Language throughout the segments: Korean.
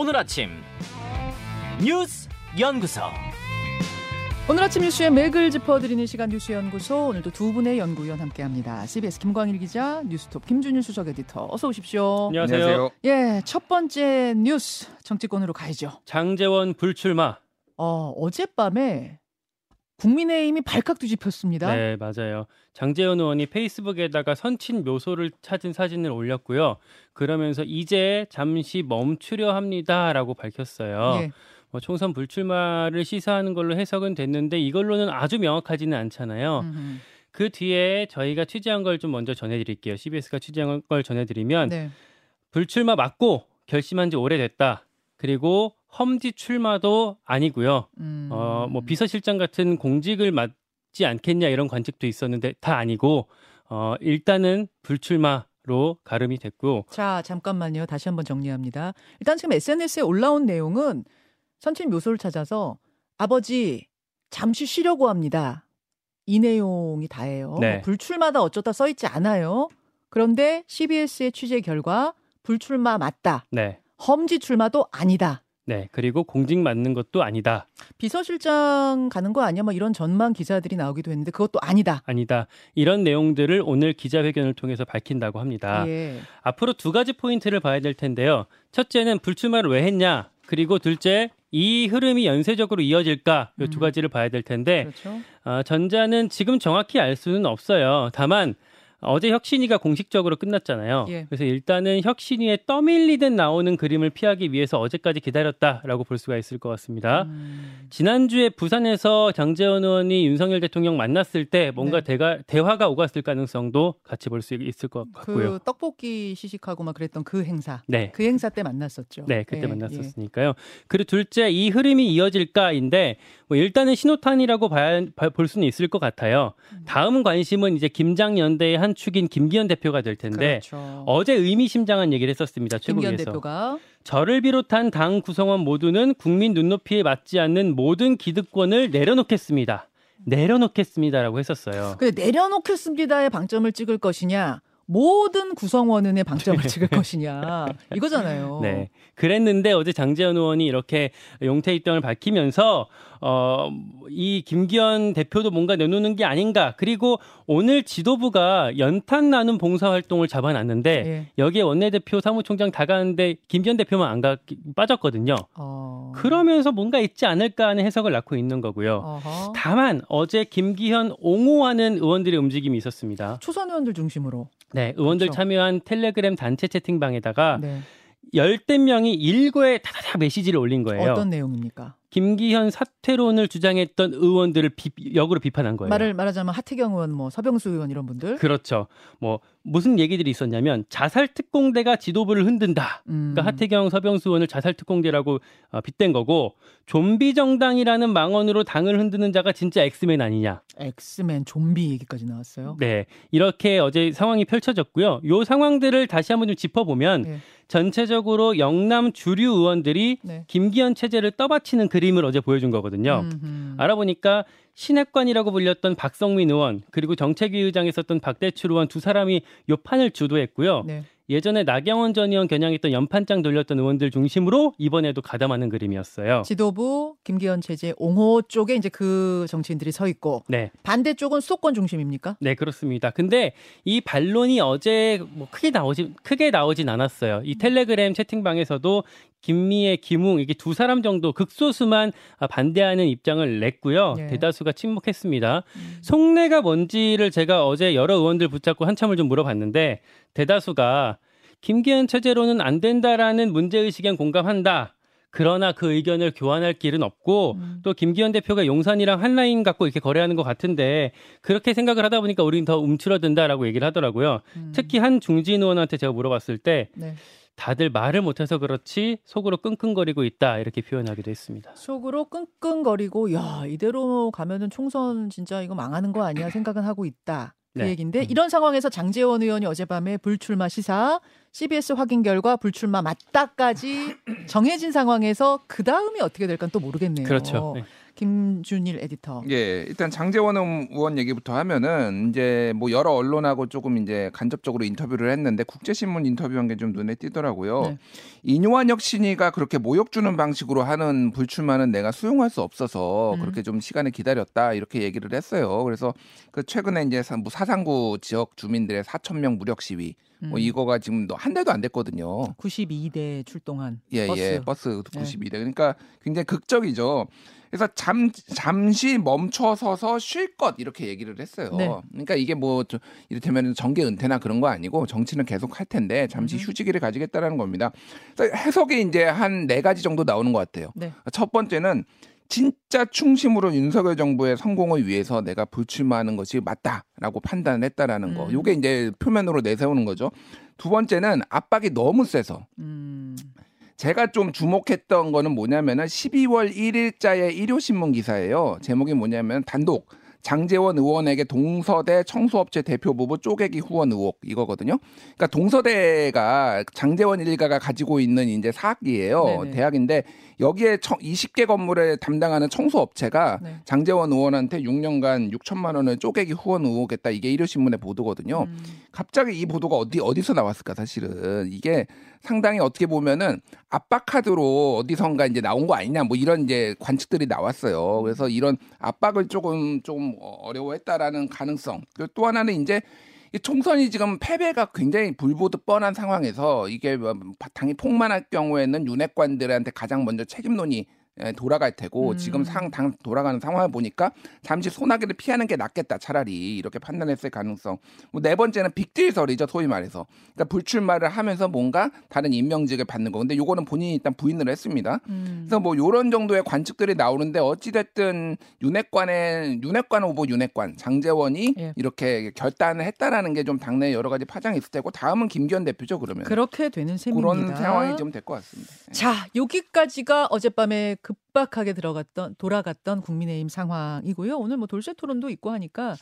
오늘 아침 뉴스 연구소. 오늘 아침 뉴스의 맥을 짚어드리는 시간 뉴스 연구소 오늘도 두 분의 연구위원 함께합니다. CBS 김광일 기자, 뉴스톱 김준일 수석 에디터 어서 오십시오. 안녕하세요. 예, 첫 번째 뉴스 정치권으로 가야죠. 장재원 불출마. 어, 어젯밤에 국민의힘이 발칵 뒤집혔습니다. 네, 맞아요. 장재원 의원이 페이스북에다가 선친 묘소를 찾은 사진을 올렸고요. 그러면서 이제 잠시 멈추려 합니다라고 밝혔어요. 예. 뭐 총선 불출마를 시사하는 걸로 해석은 됐는데 이걸로는 아주 명확하지는 않잖아요. 음흠. 그 뒤에 저희가 취재한 걸 좀 먼저 전해드릴게요. CBS가 취재한 걸 전해드리면 네. 불출마 맞고 결심한 지 오래됐다. 그리고 험지 출마도 아니고요. 음. 어, 뭐 비서실장 같은 공직을 맡지 않겠냐 이런 관측도 있었는데 다 아니고 어, 일단은 불출마 로 가름이 됐고 자, 잠깐만요. 다시 한번 정리합니다. 일단 지금 SNS에 올라온 내용은 선친 묘소를 찾아서 아버지 잠시 쉬려고 합니다. 이 내용이 다예요. 네. 불출마다 어쩌다 써 있지 않아요. 그런데 CBS의 취재 결과 불출마 맞다. 네. 험지 출마도 아니다. 네. 그리고 공직 맞는 것도 아니다. 비서실장 가는 거 아니야? 뭐 이런 전망 기사들이 나오기도 했는데 그것도 아니다. 아니다. 이런 내용들을 오늘 기자회견을 통해서 밝힌다 합니다. 예. 앞으로 두 가지 포인트를 봐야 될 텐데요. 첫째는 불출마를 왜 했냐? 그리고 둘째 이 흐름이 연쇄적으로 이어질까? 이두 음. 가지를 봐야 될 텐데 그렇죠. 어, 전자는 지금 정확히 알 수는 없어요. 다만 어제 혁신위가 공식적으로 끝났잖아요. 예. 그래서 일단은 혁신위에 떠밀리듯 나오는 그림을 피하기 위해서 어제까지 기다렸다라고 볼 수가 있을 것 같습니다. 음. 지난주에 부산에서 장재원 의원이 윤석열 대통령 만났을 때 뭔가 네. 대가, 대화가 오갔을 가능성도 같이 볼 수 있을 것 같고요. 그 떡볶이 시식하고 막 그랬던 그 행사. 네. 그 행사 때 만났었죠. 네, 그때 예, 만났었으니까요. 그리고 둘째, 이 흐름이 이어질까인데, 뭐 일단은 신호탄이라고 봐야, 봐- 볼 수는 있을 것 같아요. 음. 다음 관심은 이제 김장연대의 한 축인 김기현 대표가 될 예. 텐데, 그렇죠. 어제 의미심장한 얘기를 했었습니다. 김기현 최국에서. 대표가 저를 비롯한 당 구성원 모두는 국민 눈높이에 맞지 않는 모든 기득권을 내려놓겠습니다. 내려놓겠습니다라고 했었어요. 근데 내려놓겠습니다의 방점을 찍을 것이냐, 모든 구성원은의 방점을 찍을 것이냐 이거잖아요. 네. 그랬는데 어제 장재현 의원이 이렇게 용태 입장을 밝히면서 어, 이 김기현 대표도 뭔가 내놓는 게 아닌가. 그리고 오늘 지도부가 연탄 나눔 봉사 활동을 잡아놨는데 예. 여기에 원내대표 사무총장 다 가는데 김기현 대표만 안 가, 빠졌거든요. 어. 그러면서 뭔가 있지 않을까 하는 해석을 낳고 있는 거고요. 어허. 다만 어제 김기현 옹호하는 의원들의 움직임이 있었습니다. 초선 의원들 중심으로. 네, 의원들 그렇죠. 참여한 텔레그램 단체 채팅방에다가 네. 열댓 명이 일거에 다다다 메시지를 올린 거예요. 어떤 내용입니까? 김기현 사퇴론을 주장했던 의원들을 비, 역으로 비판한 거예요. 말을 말하자면 하태경 의원, 뭐 서병수 의원 이런 분들. 그렇죠. 뭐 무슨 얘기들이 있었냐면 자살 특공대가 지도부를 흔든다. 음. 그러니까 하태경, 서병수 의원을 자살 특공대라고 어, 빗댄 거고 좀비 정당이라는 망언으로 당을 흔드는 자가 진짜 X맨 아니냐. X맨 좀비 얘기까지 나왔어요. 네, 이렇게 어제 상황이 펼쳐졌고요. 요 상황들을 다시 한번 좀 짚어보면 네. 전체적으로 영남 주류 의원들이 네. 김기현 체제를 떠받치는 그림을 어제 보여준 거거든요. 음흠. 알아보니까 신핵관이라고 불렸던 박성민 의원 그리고 정책위 의장에 있었던 박대출 의원 두 사람이 요 판을 주도했고요. 네. 예전에 나경원 전 의원 겨냥했던 연판장 돌렸던 의원들 중심으로 이번에도 가담하는 그림이었어요. 지도부 김기현 체제 옹호 쪽에 이제 그 정치인들이 서 있고 네, 반대쪽은 수도권 중심입니까? 네 그렇습니다. 근데 이 반론이 어제 뭐 크게 나오지 크게 나오진 않았어요. 이 텔레그램 채팅방에서도 김미애, 김웅 이게 두 사람 정도 극소수만 아, 반대하는 입장을 냈고요. 네. 대다수가 침묵했습니다. 속내가 뭔지를 제가 어제 여러 의원들 붙잡고 한참을 좀 물어봤는데 대다수가 김기현 체제로는 안 된다라는 문제 의식엔 공감한다. 그러나 그 의견을 교환할 길은 없고 음. 또 김기현 대표가 용산이랑 한 라인 갖고 이렇게 거래하는 것 같은데 그렇게 생각을 하다 보니까 우리는 더 움츠러든다라고 얘기를 하더라고요. 음. 특히 한 중진 의원한테 제가 물어봤을 때 네. 다들 말을 못해서 그렇지 속으로 끙끙거리고 있다 이렇게 표현하기도 했습니다. 속으로 끙끙거리고 야 이대로 가면은 총선 진짜 이거 망하는 거 아니야 생각은 하고 있다. 그 네. 얘기인데 음. 이런 상황에서 장재원 의원이 어젯밤에 불출마 시사 CBS 확인 결과 불출마 맞다까지 정해진 상황에서 그 다음이 어떻게 될까 또 모르겠네요. 그렇죠. 네. 김준일 에디터. 예, 일단 장재원 의원 얘기부터 하면은 이제 뭐 여러 언론하고 조금 이제 간접적으로 인터뷰를 했는데 국제신문 인터뷰한 게 좀 눈에 띄더라고요. 네. 인요한 혁신이가 그렇게 모욕 주는 방식으로 하는 불출마는 내가 수용할 수 없어서 음. 그렇게 좀 시간을 기다렸다 이렇게 얘기를 했어요. 그래서 그 최근에 이제 뭐 사상구 지역 주민들의 4천 명 무력 시위 뭐 음. 뭐 이거가 지금 한 달도 안 됐거든요. 92대 출동한 예, 버스. 예, 버스 92대. 그러니까 굉장히 극적이죠. 그래서 잠 잠시 멈춰 서서 쉴 것 이렇게 얘기를 했어요. 네. 그러니까 이게 뭐 이를테면 정계 은퇴나 그런 거 아니고 정치는 계속 할 텐데 잠시 음. 휴지기를 가지겠다라는 겁니다. 해석이 이제 한 네 가지 정도 나오는 것 같아요. 네. 첫 번째는 진짜 충심으로 윤석열 정부의 성공을 위해서 내가 불출마하는 것이 맞다라고 판단을 했다라는 거. 음. 요게 이제 표면으로 내세우는 거죠. 두 번째는 압박이 너무 세서 음. 제가 좀 주목했던 거는 뭐냐면은 12월 1일자의 일요 신문 기사예요. 제목이 뭐냐면 단독 장재원 의원에게 동서대 청소업체 대표 부부 쪼개기 후원 의혹 이거거든요. 그러니까 동서대가 장재원 일가가 가지고 있는 이제 사학이에요. 네네. 대학인데 여기에 20개 건물을 담당하는 청소 업체가 네. 장재원 의원한테 6년간 6천만 원을 쪼개기 후원 의혹했다. 이게 일요신문의 보도거든요. 음. 갑자기 이 보도가 어디 어디서 나왔을까 사실은 이게 상당히 어떻게 보면은 압박 카드로 어디선가 이제 나온 거 아니냐 뭐 이런 이제 관측들이 나왔어요. 그래서 이런 압박을 조금 좀 어려워했다라는 가능성. 그리고 또 하나는 이제 이 총선이 지금 패배가 굉장히 불보듯 뻔한 상황에서 이게 뭐 당이 폭만할 경우에는 윤핵관들한테 가장 먼저 책임론이 예, 돌아갈 테고 음. 지금 상 당 돌아가는 상황을 보니까 잠시 소나기를 피하는 게 낫겠다 차라리 이렇게 판단했을 가능성. 뭐 네 번째는 빅딜설이죠 소위 말해서. 그러니까 불출마를 하면서 뭔가 다른 임명직을 받는 거. 근데 요거는 본인이 일단 부인을 했습니다. 음. 그래서 뭐 요런 정도의 관측들이 나오는데 어찌 됐든 윤핵관의 윤핵관 후보 윤핵관 장재원이 예. 이렇게 결단을 했다라는 게 좀 당내 여러 가지 파장이 있을 테고 다음은 김기현 대표죠 그러면. 그렇게 되는 셈입니다. 그런 상황이 좀 될 것 같습니다. 예. 자 여기까지가 어젯밤에 급박하게 들어갔던 돌아갔던 국민의힘 상황이고요. 오늘 뭐 돌쇠 토론도 있고 하니까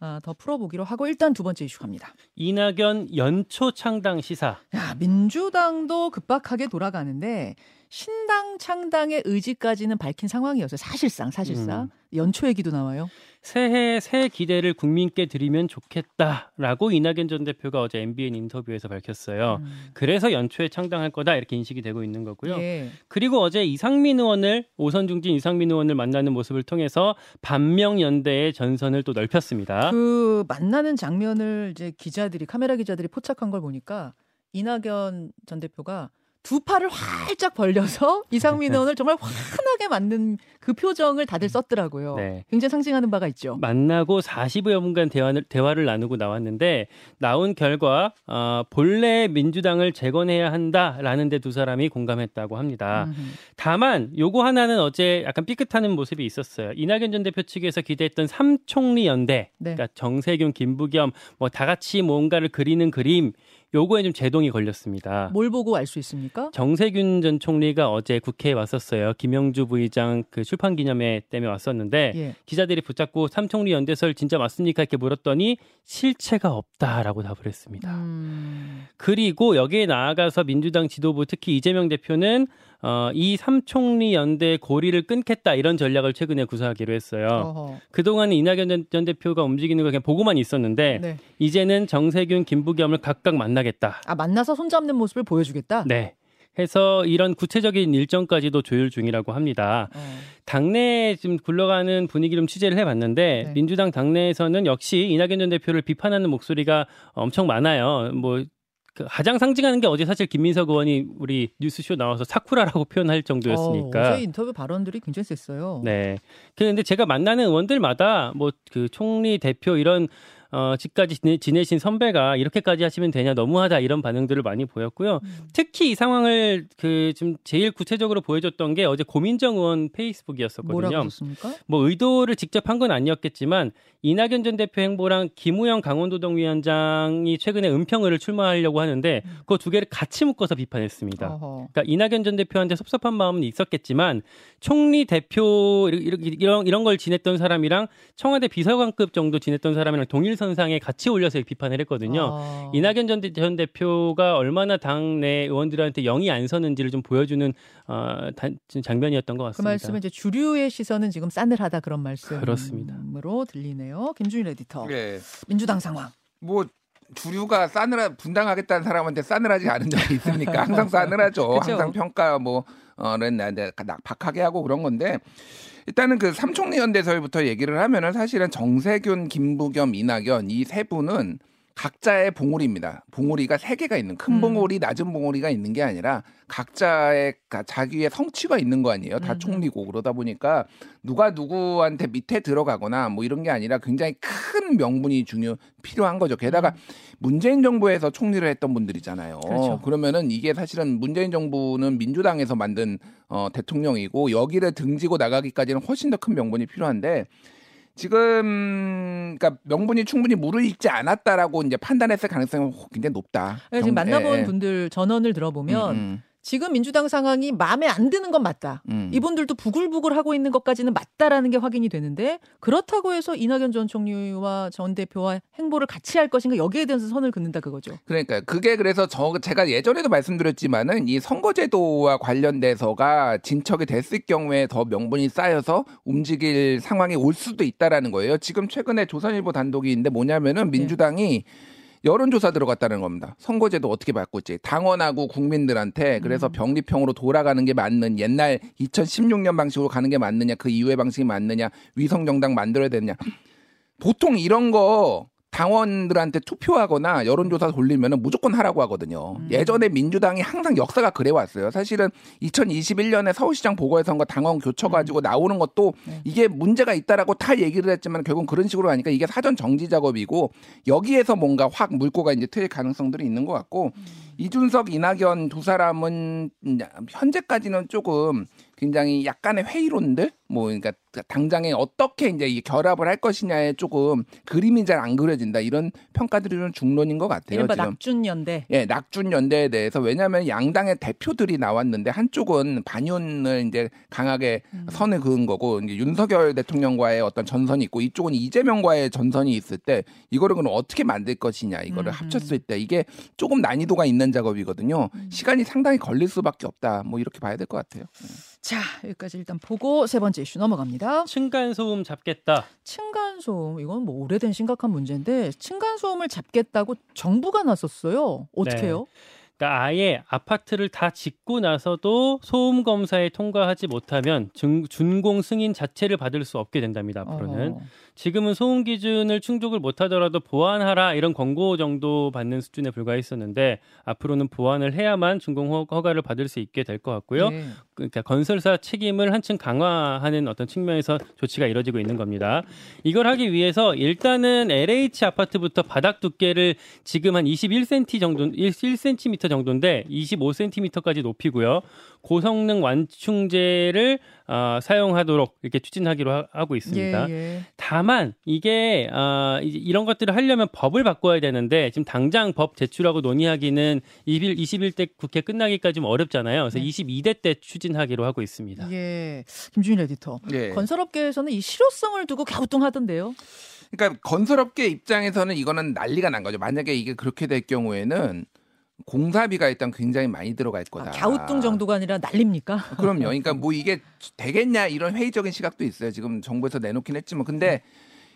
아, 더 풀어보기로 하고 일단 두 번째 이슈 갑니다. 이낙연 연초 창당 시사. 야, 민주당도 급박하게 돌아가는데 신당 창당의 의지까지는 밝힌 상황이었어요. 사실상 사실상 음. 연초 얘기도 나와요. 새해 새 기대를 국민께 드리면 좋겠다라고 이낙연 전 대표가 어제 MBN 인터뷰에서 밝혔어요. 음. 그래서 연초에 창당할 거다 이렇게 인식이 되고 있는 거고요. 예. 그리고 어제 이상민 의원을 오선 중진 이상민 의원을 만나는 모습을 통해서 반명 연대의 전선을 또 넓혔습니다. 그 만나는 장면을 이제 기자들이 카메라 기자들이 포착한 걸 보니까 이낙연 전 대표가 두 팔을 활짝 벌려서 이상민 의원을 정말 환하게 만든 그 표정을 다들 썼더라고요. 네. 굉장히 상징하는 바가 있죠. 만나고 40여 분간 대화를, 대화를 나누고 나왔는데 나온 결과 어, 본래 민주당을 재건해야 한다라는 데 두 사람이 공감했다고 합니다. 음흠. 다만 요거 하나는 어제 약간 삐끗하는 모습이 있었어요. 이낙연 전 대표 측에서 기대했던 삼총리 연대, 네. 그러니까 정세균, 김부겸 뭐 다 같이 뭔가를 그리는 그림 요거에 좀 제동이 걸렸습니다. 뭘 보고 알 수 있습니까? 정세균 전 총리가 어제 국회에 왔었어요. 김영주 부의장 그 출판 기념회 때문에 왔었는데 예. 기자들이 붙잡고 삼총리 연대설 진짜 맞습니까? 이렇게 물었더니 실체가 없다라고 답을 했습니다. 음... 그리고 여기에 나아가서 민주당 지도부 특히 이재명 대표는 어, 이 삼총리 연대 고리를 끊겠다 이런 전략을 최근에 구사하기로 했어요. 어허. 그동안 이낙연 전 대표가 움직이는 걸 그냥 보고만 있었는데 네. 이제는 정세균, 김부겸을 각각 만나겠다. 아 만나서 손잡는 모습을 보여주겠다. 네. 해서 이런 구체적인 일정까지도 조율 중이라고 합니다. 어. 당내에 지금 굴러가는 분위기를 좀 취재를 해봤는데 네. 민주당 당내에서는 역시 이낙연 전 대표를 비판하는 목소리가 엄청 많아요. 뭐 그 가장 상징하는 게 어제 사실 김민석 의원이 우리 뉴스쇼 나와서 사쿠라라고 표현할 정도였으니까. 어, 제 인터뷰 발언들이 굉장히 셌어요. 네. 그런데 제가 만나는 의원들마다 뭐 그 총리 대표 이런 어, 집까지 지내, 신 선배가 이렇게까지 하시면 되냐 너무하다 이런 반응들을 많이 보였고요. 음. 특히 이 상황을 그좀 제일 구체적으로 보여줬던 게 어제 고민정 의원 페이스북이었었거든요. 뭐 의도를 직접 한 건 아니었겠지만 이낙연 전 대표 행보랑 김우영 강원도당 위원장이 최근에 은평을 출마하려고 하는데 음. 그두 개를 같이 묶어서 비판했습니다. 어허. 그러니까 이낙연 전 대표한테 섭섭한 마음은 있었겠지만 총리 대표 이런 이런, 걸 지냈던 사람이랑 청와대 비서관급 정도 지냈던 사람이랑 동일 선상에 같이 올려서 비판을 했거든요. 아. 이낙연 전, 대, 전 대표가 얼마나 당내 의원들한테 영이 안 서는지를 좀 보여주는 어, 단, 장면이었던 것그 같습니다. 말씀은 이제 주류의 시선은 지금 싸늘하다 그런 말씀으로 그렇습니다. 들리네요. 김준일 에디터. 예. 민주당 상황. 뭐 주류가 싸늘하 분당하겠다는 사람한테 싸늘하지 않은 적이 있습니까? 항상 싸늘하죠. 항상 평가 뭐 어는 나한테 낙박하게 하고 그런 건데 일단은 그 삼총리 연대설부터 얘기를 하면은 사실은 정세균, 김부겸, 이낙연 이 세 분은 각자의 봉우리입니다. 봉우리가 세 개가 있는 큰 음. 봉우리, 낮은 봉우리가 있는 게 아니라 각자의 가- 자기의 성취가 있는 거 아니에요. 다 음. 총리고 그러다 보니까 누가 누구한테 밑에 들어가거나 뭐 이런 게 아니라 굉장히 큰 명분이 중요 필요한 거죠. 게다가 문재인 정부에서 총리를 했던 분들이잖아요. 음. 그렇죠. 그러면은 이게 사실은 문재인 정부는 민주당에서 만든 어, 대통령이고 여기를 등지고 나가기까지는 훨씬 더 큰 명분이 필요한데 지금 그러니까 명분이 충분히 무르익지 않았다라고 이제 판단했을 가능성이 굉장히 높다. 네, 지금 경- 만나본 예, 예. 분들 전원을 들어보면 음, 지금 민주당 상황이 마음에 안 드는 건 맞다. 음, 음. 이분들도 부글부글 하고 있는 것까지는 맞다라는 게 확인이 되는데 그렇다고 해서 이낙연 전 총리와 전 대표와 행보를 같이 할 것인가 여기에 대해서 선을 긋는다 그거죠. 그러니까 그게 그래서 저 제가 예전에도 말씀드렸지만은 이 선거제도와 관련돼서가 진척이 됐을 경우에 더 명분이 쌓여서 움직일 상황이 올 수도 있다라는 거예요. 지금 최근에 조선일보 단독이 있는데 뭐냐면은 민주당이 여론조사 들어갔다는 겁니다. 선거제도 어떻게 바꿀지 당원하고 국민들한테 그래서 음. 병리평으로 돌아가는 게 맞는 옛날 2016년 방식으로 가는 게 맞느냐 그 이후의 방식이 맞느냐 위성 정당 만들어야 되느냐 보통 이런 거 당원들한테 투표하거나 여론조사 돌리면 무조건 하라고 하거든요. 음. 예전에 민주당이 항상 역사가 그래 왔어요. 사실은 2021년에 서울시장 보궐선거 당원 교쳐가지고 나오는 것도 네. 이게 문제가 있다라고 다 얘기를 했지만 결국 그런 식으로 하니까 이게 사전 정지 작업이고 여기에서 뭔가 확 물꼬가 이제 트일 가능성들이 있는 것 같고 이준석, 이낙연 두 사람은 현재까지는 조금 굉장히 약간의 회의론들 뭐 그러니까 당장에 어떻게 이제 이 결합을 할 것이냐에 조금 그림이 잘 안 그려진다 이런 평가들이 좀 중론인 것 같아요. 지금. 낙준연대. 예, 낙준 연대에 대해서 왜냐하면 양당의 대표들이 나왔는데 한쪽은 반윤을 이제 강하게 음. 선을 그은 거고 이제 윤석열 대통령과의 어떤 전선이 있고 이쪽은 이재명과의 전선이 있을 때 이거를 그럼 어떻게 만들 것이냐 이거를 음. 합쳤을 때 이게 조금 난이도가 있는 작업이거든요. 음. 시간이 상당히 걸릴 수밖에 없다. 뭐 이렇게 봐야 될 것 같아요. 자 여기까지 일단 보고 세 번째 이슈 넘어갑니다. 층간 소음 잡겠다. 층간소음 이건 뭐 오래된 심각한 문제인데 층간소음을 잡겠다고 정부가 나섰어요. 어떻게 해요? 그러니까 아예 아파트를 다 짓고 나서도 소음 검사에 통과하지 못하면 준, 준공 승인 자체를 받을 수 없게 된답니다. 앞으로는 어. 지금은 소음 기준을 충족을 못하더라도 보완하라 이런 권고 정도 받는 수준에 불과했었는데 앞으로는 보완을 해야만 준공 허- 허가를 받을 수 있게 될 것 같고요. 네. 그러니까 건설사 책임을 한층 강화하는 어떤 측면에서 조치가 이뤄지고 있는 겁니다. 이걸 하기 위해서 일단은 LH 아파트부터 바닥 두께를 지금 한 21cm 정도, 1cm 정도인데 25cm까지 높이고요. 고성능 완충제를 어, 사용하도록 이렇게 추진하기로 하, 하고 있습니다. 예, 예. 다만 이게 어, 이제 이런 것들을 하려면 법을 바꿔야 되는데 지금 당장 법 제출하고 논의하기는 21, 21대 국회 끝나기까지 좀 어렵잖아요. 그래서 네. 22대 때 추진하기로 하고 있습니다. 예. 김준일 에디터. 예. 건설업계에서는 이 실효성을 두고 갸우뚱하던데요. 그러니까 건설업계 입장에서는 이거는 난리가 난 거죠. 만약에 이게 그렇게 될 경우에는 공사비가 일단 굉장히 많이 들어갈 아, 거다. 갸우뚱 정도가 아니라 난립니까? 그럼요. 그러니까 뭐 이게 되겠냐 이런 회의적인 시각도 있어요. 지금 정부에서 내놓긴 했지만 근데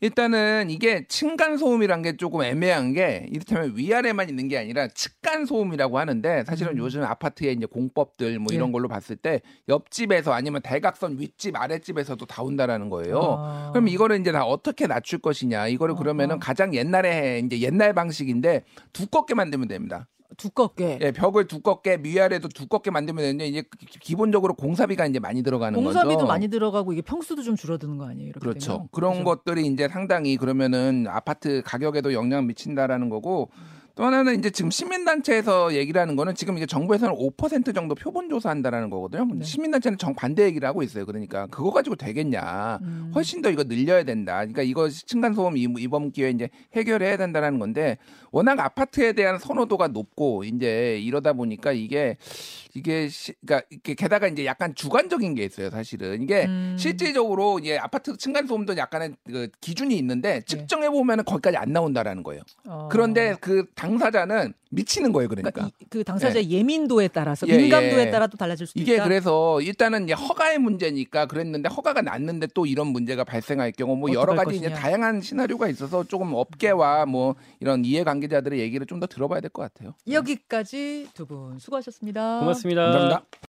일단은 이게 층간 소음이란 게 조금 애매한 게 이를테면 위아래만 있는 게 아니라 측간 소음이라고 하는데 사실은 음. 요즘 아파트의 이제 공법들 뭐 이런 예. 걸로 봤을 때 옆집에서 아니면 대각선 윗집 아랫집에서도 다 온다라는 거예요. 아. 그럼 이거를 이제 다 어떻게 낮출 것이냐 이거를 그러면은 어허. 가장 옛날에 이제 옛날 방식인데 두껍게 만들면 됩니다. 두껍게. 예, 벽을 두껍게 위아래도 두껍게 만들면 되는데 이제 기- 기본적으로 공사비가 이제 많이 들어가는 공사비도 거죠. 많이 들어가고 이게 평수도 좀 줄어드는 거 아니에요? 그렇죠. 되면? 그런 그죠? 것들이 이제 상당히 그러면은 아파트 가격에도 영향을 미친다라는 거고 또 하나는 이제 지금 시민단체에서 얘기를 하는 거는 지금 이게 정부에서는 5% 정도 표본 조사한다라는 거거든요. 네. 시민단체는 정반대 얘기를 하고 있어요. 그러니까 그거 가지고 되겠냐. 음. 훨씬 더 이거 늘려야 된다. 그러니까 이거 층간소음 이- 이번 기회에 이제 해결해야 된다라는 건데 워낙 아파트에 대한 선호도가 높고 이제 이러다 보니까 이게 이게 시, 그러니까 이게 게다가 이제 약간 주관적인 게 있어요. 사실은 이게 음. 실질적으로 이제 아파트 층간 소음도 약간의 그 기준이 있는데 측정해 보면 은 거기까지 안 나온다라는 거예요. 어. 그런데 그 당사자는 미치는 거예요. 그러니까. 그러니까 이- 그 당사자의 예민도에 따라서 예, 민감도에 예. 따라 또 달라질 수도 이게 있다. 그래서 일단은 이제 허가의 문제니까 그랬는데 허가가 났는데 또 이런 문제가 발생할 경우 뭐 여러 가지 이제. 다양한 시나리오가 있어서 조금 업계와 뭐 이런 이해 관계자들의 얘기를 좀 더 들어봐야 될 것 같아요. 여기까지 두 분 수고하셨습니다. 고맙습니다. 감사합니다.